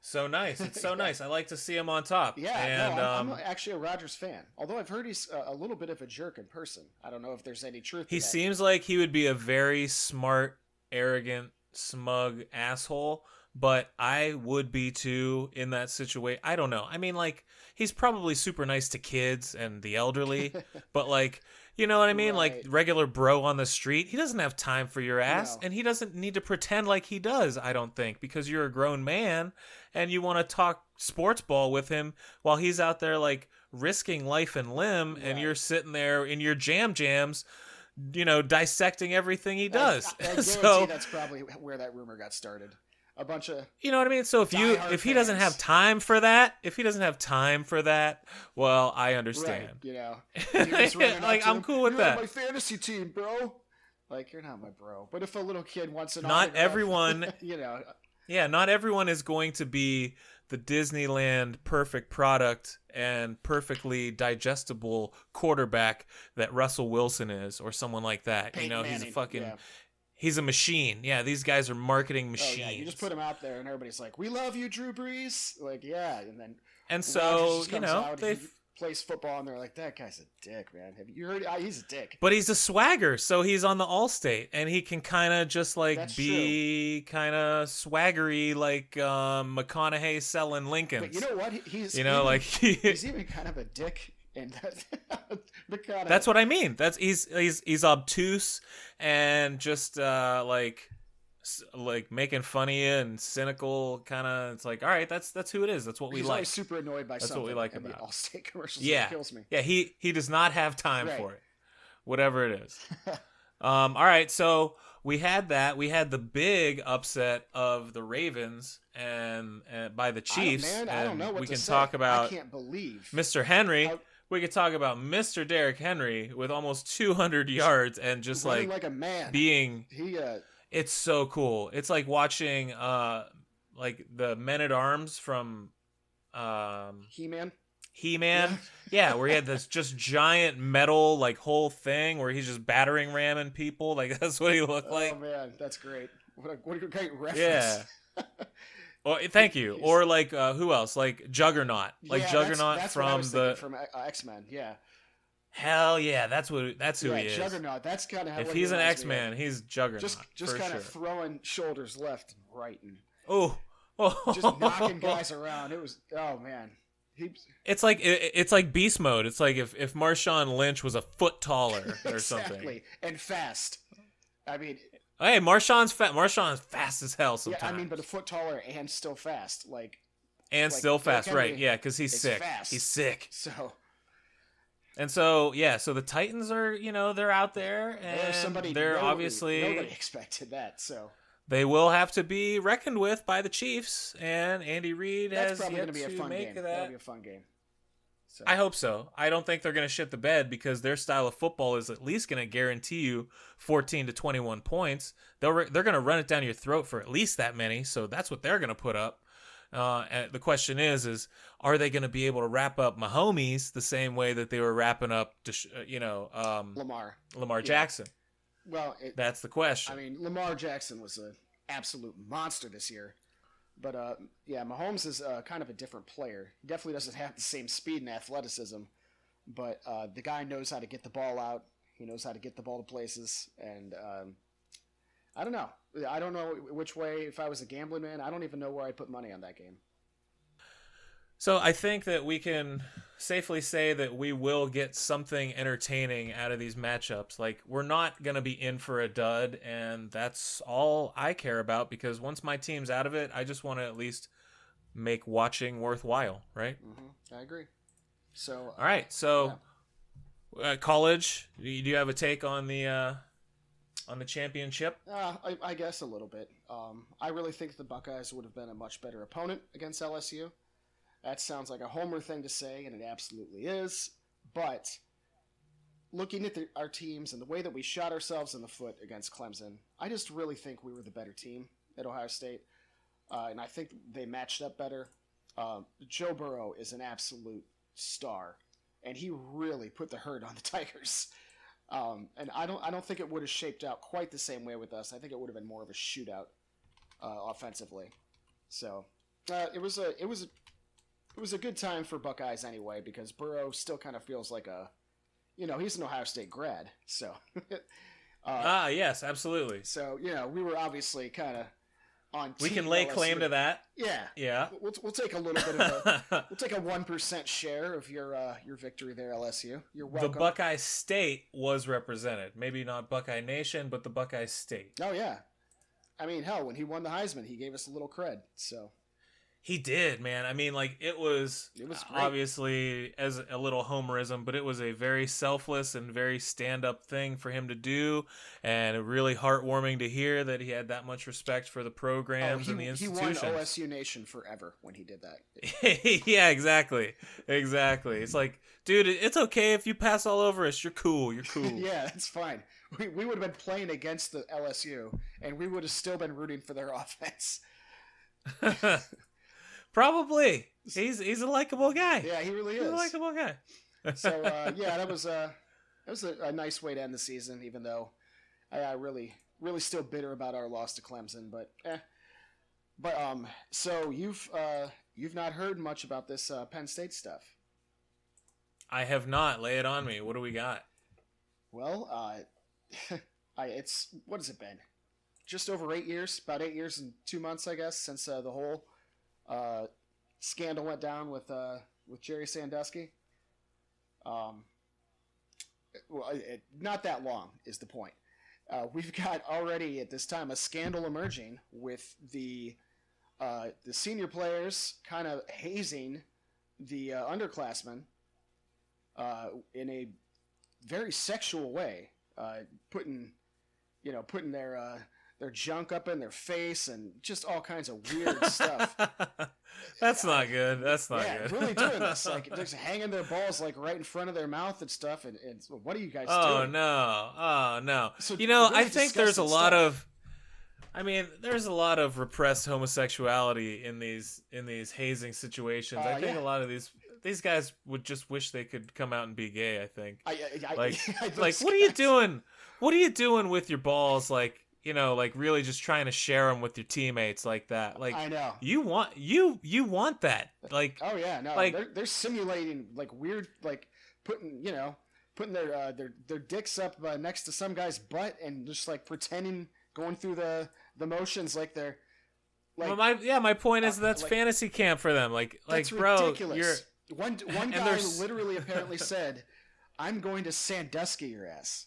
So nice. It's so Yeah. nice. I like to see him on top. Yeah, and no, I'm, um, I'm actually a Rodgers fan. Although I've heard he's a, a little bit of a jerk in person. I don't know if there's any truth. He to that. seems like he would be a very smart, arrogant, smug asshole, but I would be too in that situation. I don't know. I mean, like, he's probably super nice to kids and the elderly, but like, you know what I mean? Like regular bro on the street, he doesn't have time for your ass, No. and he doesn't need to pretend like he does. I don't think because you're a grown man and you want to talk sports ball with him while he's out there like risking life and limb, and you're sitting there in your jam jams you know, dissecting everything he does. I, I guarantee so that's probably where that rumor got started. A bunch of you know what I mean. So if you if he doesn't have time for that, if he doesn't have time for that, well, I right, understand. you know, He was running up like I'm cool with "You're that. My fantasy team, bro. Like you're not my bro. But if a little kid wants an Not everyone- you know, Yeah, not everyone is going to be the Disneyland perfect product and perfectly digestible quarterback that Russell Wilson is or someone like that. you Peyton know, he's a fucking yeah. He's a machine. Yeah, these guys are marketing Oh machines. yeah, you just put him out there, and everybody's like, "We love you, Drew Brees." Like, yeah, and then and so you know they. he plays football, and they're like, "That guy's a dick, man." Have you heard? Uh, he's a dick. But he's a swagger, so he's on the All-State, and he can kind of just like That's be kind of swaggery, like um, McConaughey selling Lincolns. But you know what? He's You know, even- like he's even kind of a dick, and that, McConaughey- That's what I mean. That's he's he's he's obtuse and just uh like like making fun of you and cynical kind of it's like all right that's that's who it is that's what we he's like super annoyed by That's what we like about him. Allstate commercials. yeah kills me. yeah he he does not have time Right. for it whatever it is um all right so we had that we had the big upset of the ravens and, and by the I chiefs man, and I don't know what we can say. talk I can't believe. mr henry I- we could talk about mr Derrick henry with almost 200 yards and just like like a man. being he uh, it's so cool. It's like watching uh like the Men at Arms from um He Man. He Man. Yeah. where he had this just giant metal like whole thing where he's just battering ramming people. Like that's what he looked like. oh man, that's great. What a, what a great reference. Yeah. Oh, thank you. Or like uh who else? Like Juggernaut. Like Yeah, Juggernaut that's what I from the from uh, X Men. Yeah. Hell yeah, that's what that's who yeah, he is. Juggernaut. That's kind of If he's an X Man, he's Juggernaut. just just kind sure. of throwing shoulders left and right and oh. Oh. just knocking guys around. It was oh man. He It's like it, it's like beast mode. It's like if if Marshawn Lynch was a foot taller or something. and fast. I mean, Hey, Marshawn's fat. Marshawn's fast as hell yeah, sometimes. I mean, but a foot taller and still fast. Like and like, still fast, right? Yeah, because he's sick. fast. He's sick. so, And so yeah, so the Titans are you know they're out there and somebody they're nobody, obviously nobody expected that. So they will have to be reckoned with by the Chiefs and Andy Reid that's has probably yet going to be a to fun make game. that. That'll be a fun game. So I hope so. I don't think they're going to shit the bed because their style of football is at least going to guarantee you 14 to 21 points. They'll re- they're going to run it down your throat for at least that many, so that's what they're going to put up. Uh, the question is, is are they going to be able to wrap up Mahomes the same way that they were wrapping up, uh, you know, um, Lamar. Lamar yeah. Jackson? Well, it, That's the question. I mean, Lamar Jackson was an absolute monster this year. But uh, yeah, Mahomes is uh, kind of a different player. He definitely doesn't have the same speed and athleticism, but uh, the guy knows how to get the ball out. He knows how to get the ball to places, and um, I don't know. I don't know which way. If I was a gambling man, I don't even know where I'd put money on that game. So I think that we can safely say that we will get something entertaining out of these matchups. Like we're not going to be in for a dud and that's all I care about because once my team's out of it, I just want to at least make watching worthwhile, right? hmm I agree. So All right. So uh, college, do you do you have a take on the uh on the championship? Uh, I, I guess a little bit. Um, I really think the Buckeyes would have been a much better opponent against LSU. That sounds like a homer thing to say, and it absolutely is. But looking at the, our teams and the way that we shot ourselves in the foot against Clemson, I just really think we were the better team at Ohio State, uh, and I think they matched up better. Um, Joe Burrow is an absolute star, and he really put the hurt on the Tigers. Um, and I don't, I don't think it would have shaped out quite the same way with us. I think it would have been more of a shootout uh, offensively. So uh, it was a, it was, a, it was a good time for Buckeyes anyway because Burrow still kind of feels like a, you know, he's an Ohio State grad, so. uh, Ah, yes, absolutely. so you know, we were obviously kind of on. We can lay LSU. claim to that. Yeah, Yeah. we'll, we'll take a little bit of a, we'll take a one percent share of your uh, your victory there, LSU. You're welcome. the. Buckeye State was represented. Maybe not Buckeye Nation, but the Buckeye State. Oh yeah, I mean, hell, when he won the Heisman, he gave us a little cred. So He did, man. I mean, like it was, It was great. obviously as a little homerism, but it was a very selfless and very stand-up thing for him to do, and really heartwarming to hear that he had that much respect for the oh, programs he, and the he won institutions. OSU Nation forever when he did that. yeah, exactly, exactly. It's like, dude, it's okay if you pass all over us. You're cool. You're cool. yeah, that's fine. We, we would have been playing against the LSU, and we would have still been rooting for their offense. Probably. He's he's a likable guy. Yeah, he really is. A likable guy. so uh, yeah, that was uh, that was a, a nice way to end the season. Even though I, I really really still bitter about our loss to Clemson, but eh. But um, so you've uh, you've not heard much about this uh, Penn State stuff. I have not. Lay it on me. What do we got? Well, uh, I, it's what has it been? Just over eight years, about eight years and two months, I guess, since uh, the whole uh, scandal went down with uh, with Jerry Sandusky. Um, well, it, not that long is the point. Uh, we've got already at this time a scandal emerging with the uh, the senior players kind of hazing the uh, underclassmen uh, in a very sexual way, uh, putting you know putting their uh, their junk up in their face and just all kinds of weird stuff. That's not good. That's not yeah, good. really doing this, like just hanging their balls like right in front of their mouth and stuff. And, and what are you guys doing? oh doing? no. Oh no. So you know, really I think there's a lot stuff. of I mean, there's a lot of repressed homosexuality in these in these hazing situations. I Uh, think yeah. a lot of these these guys would just wish they could come out and be gay, I think. I, I, I, Like I- like what are you doing? What are you doing with your balls like, you know, like really just trying to share them with your teammates like that? Like I know. you want you you want that. Like Oh yeah, no, Like- they're they're simulating like weird, like putting you know putting their uh, their their dicks up uh, next to some guy's butt and just like pretending going through the the motions like they're like well, my yeah, my point is uh, that's like- fantasy camp for them. Like like bro, ridiculous. you're one one guy literally apparently said, "I'm going to Sandusky your ass."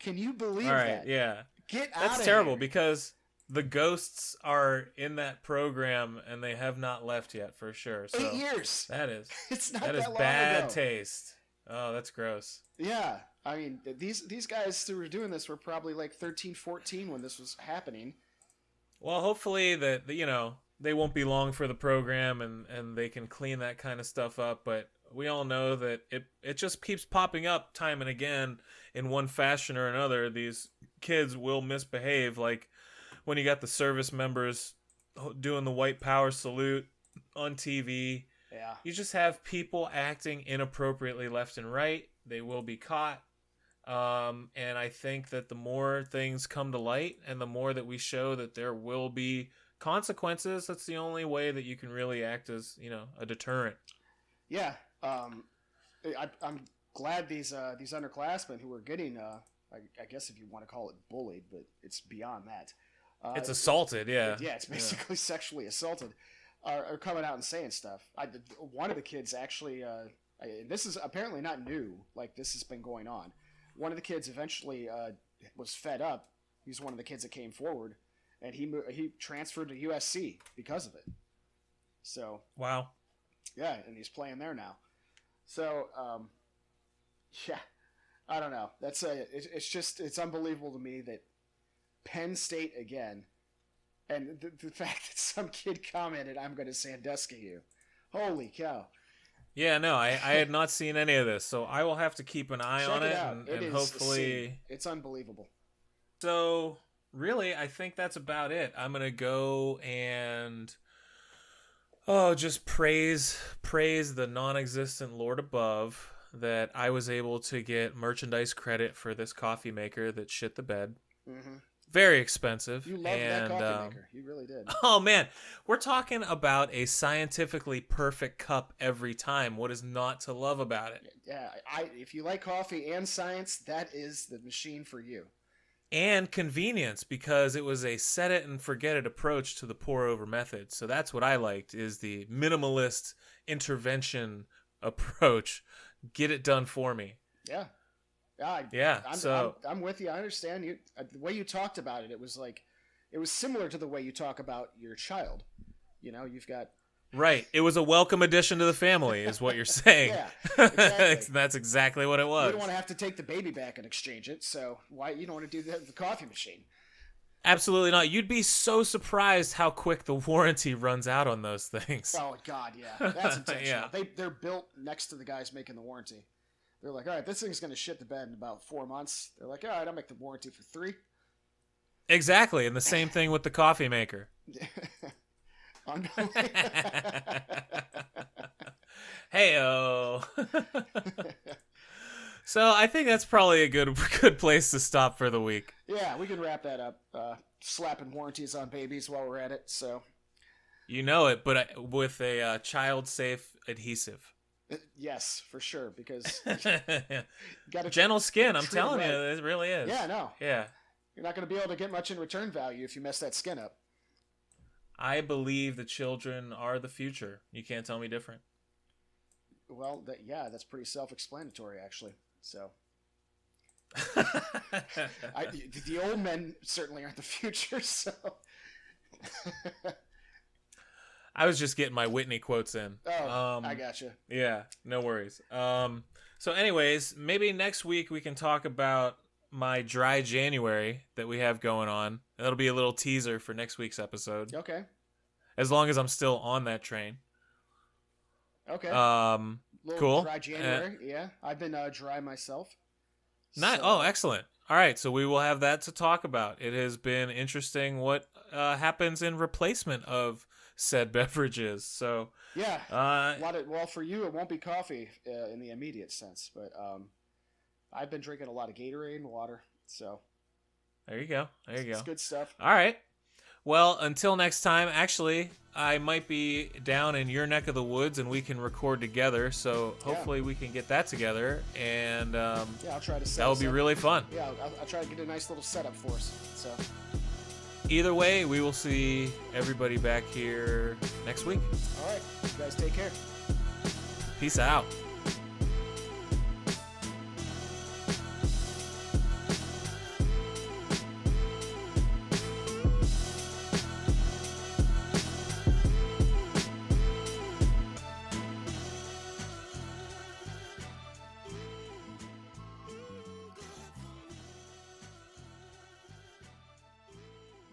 Can you believe all right, that? yeah. Get out. That's terrible because the ghosts are in that program and they have not left yet for sure. So eight years. that is It's not that that, is bad ago. taste. Oh, that's gross. Yeah, I mean these these guys who were doing this were probably like 13, 14 when this was happening. Well, hopefully that you know they won't be long for the program and and they can clean that kind of stuff up. But we all know that it it just keeps popping up time and again in one fashion or another. These kids will misbehave, like when you got the service members doing the white power salute on TV. Yeah. You just have people acting inappropriately left and right. They will be caught. Um, and I think that the more things come to light and the more that we show that there will be consequences, that's the only way that you can really act as, you know, a deterrent. Yeah. Um, I, I'm glad these uh, these underclassmen who are getting, uh, I, I guess if you want to call it bullied, but it's beyond that. Uh, It's assaulted, yeah. yeah, it's basically sexually assaulted. Are, are coming out and saying stuff. I, one of the kids actually, uh, I, this is apparently not new. Like this has been going on. One of the kids eventually uh, was fed up. He's one of the kids that came forward, and he he transferred to USC because of it. So Wow. yeah, and he's playing there now. So, um, yeah, I don't know. That's a. It's, it's just it's unbelievable to me that Penn State again, and the, the fact that some kid commented, "I'm going to Sandusky you." Holy cow! Yeah, no, I, I had not seen any of this, so I will have to keep an eye Check on it it, and, It and hopefully it's unbelievable. So really, I think that's about it. I'm gonna go and oh, just praise praise the non-existent Lord above that I was able to get merchandise credit for this coffee maker that shit the bed. hmm Very expensive. You loved and, that coffee um, maker. You really did. Oh man, we're talking about a scientifically perfect cup every time. What is not to love about it? Yeah, I. If you like coffee and science, that is the machine for you. and convenience because it was a set it and forget it approach to the pour over method. So that's what I liked is the minimalist intervention approach. Get it done for me. Yeah. Yeah, I, Yeah. I'm, so I'm, I'm with you. I understand you. Uh, the way you talked about it, it was like, it was similar to the way you talk about your child. You know, you've got right, it was a welcome addition to the family, is what you're saying. Yeah, exactly. that's exactly what it was. you don't want to have to take the baby back and exchange it. So why you don't want to do that with the coffee machine? Absolutely not. You'd be so surprised how quick the warranty runs out on those things. Oh God, yeah, that's intentional. Yeah. They they're built next to the guys making the warranty. They're like, all right, this thing's gonna shit the bed in about four months. They're like, all right, I'll make the warranty for three. Exactly, and the same thing with the coffee maker. Hey oh. So I think that's probably a good good place to stop for the week. Yeah, we can wrap that up. Uh, slapping warranties on babies while we're at it. So, You know it, but I, with a uh, child-safe adhesive. uh, yes, for sure, because got to Gentle skin, I'm telling you, it really is. Yeah, no, Yeah. you're not going to be able to get much in return value if you mess that skin up. I believe the children are the future. You can't tell me different. Well, that yeah, that's pretty self-explanatory, actually. So, I, the, the old men certainly aren't the future. So, I was just getting my Whitney quotes in. oh, um, I gotcha. Yeah, no worries. Um, so, anyways, maybe next week we can talk about my dry January that we have going on. That'll be a little teaser for next week's episode, Okay, as long as I'm still on that train. okay. Um, Little cool. Dry January. yeah, I've been uh, dry myself. Not, So- oh, excellent. All right, so we will have that to talk about. It has been interesting what uh, happens in replacement of said beverages. So, yeah. uh, A lot of, well, for you, it won't be coffee uh, in the immediate sense, but um, I've been drinking a lot of Gatorade and water, so there you go. There you it's go. good stuff. All right. Well, until next time, actually, I might be down in your neck of the woods and we can record together. So hopefully we can get that together and um, Yeah, I'll try to. Set that will be really fun. Yeah, I'll, I'll try to get a nice little setup for us. So, Either way, we will see everybody back here next week. all right, you guys take care. Peace out.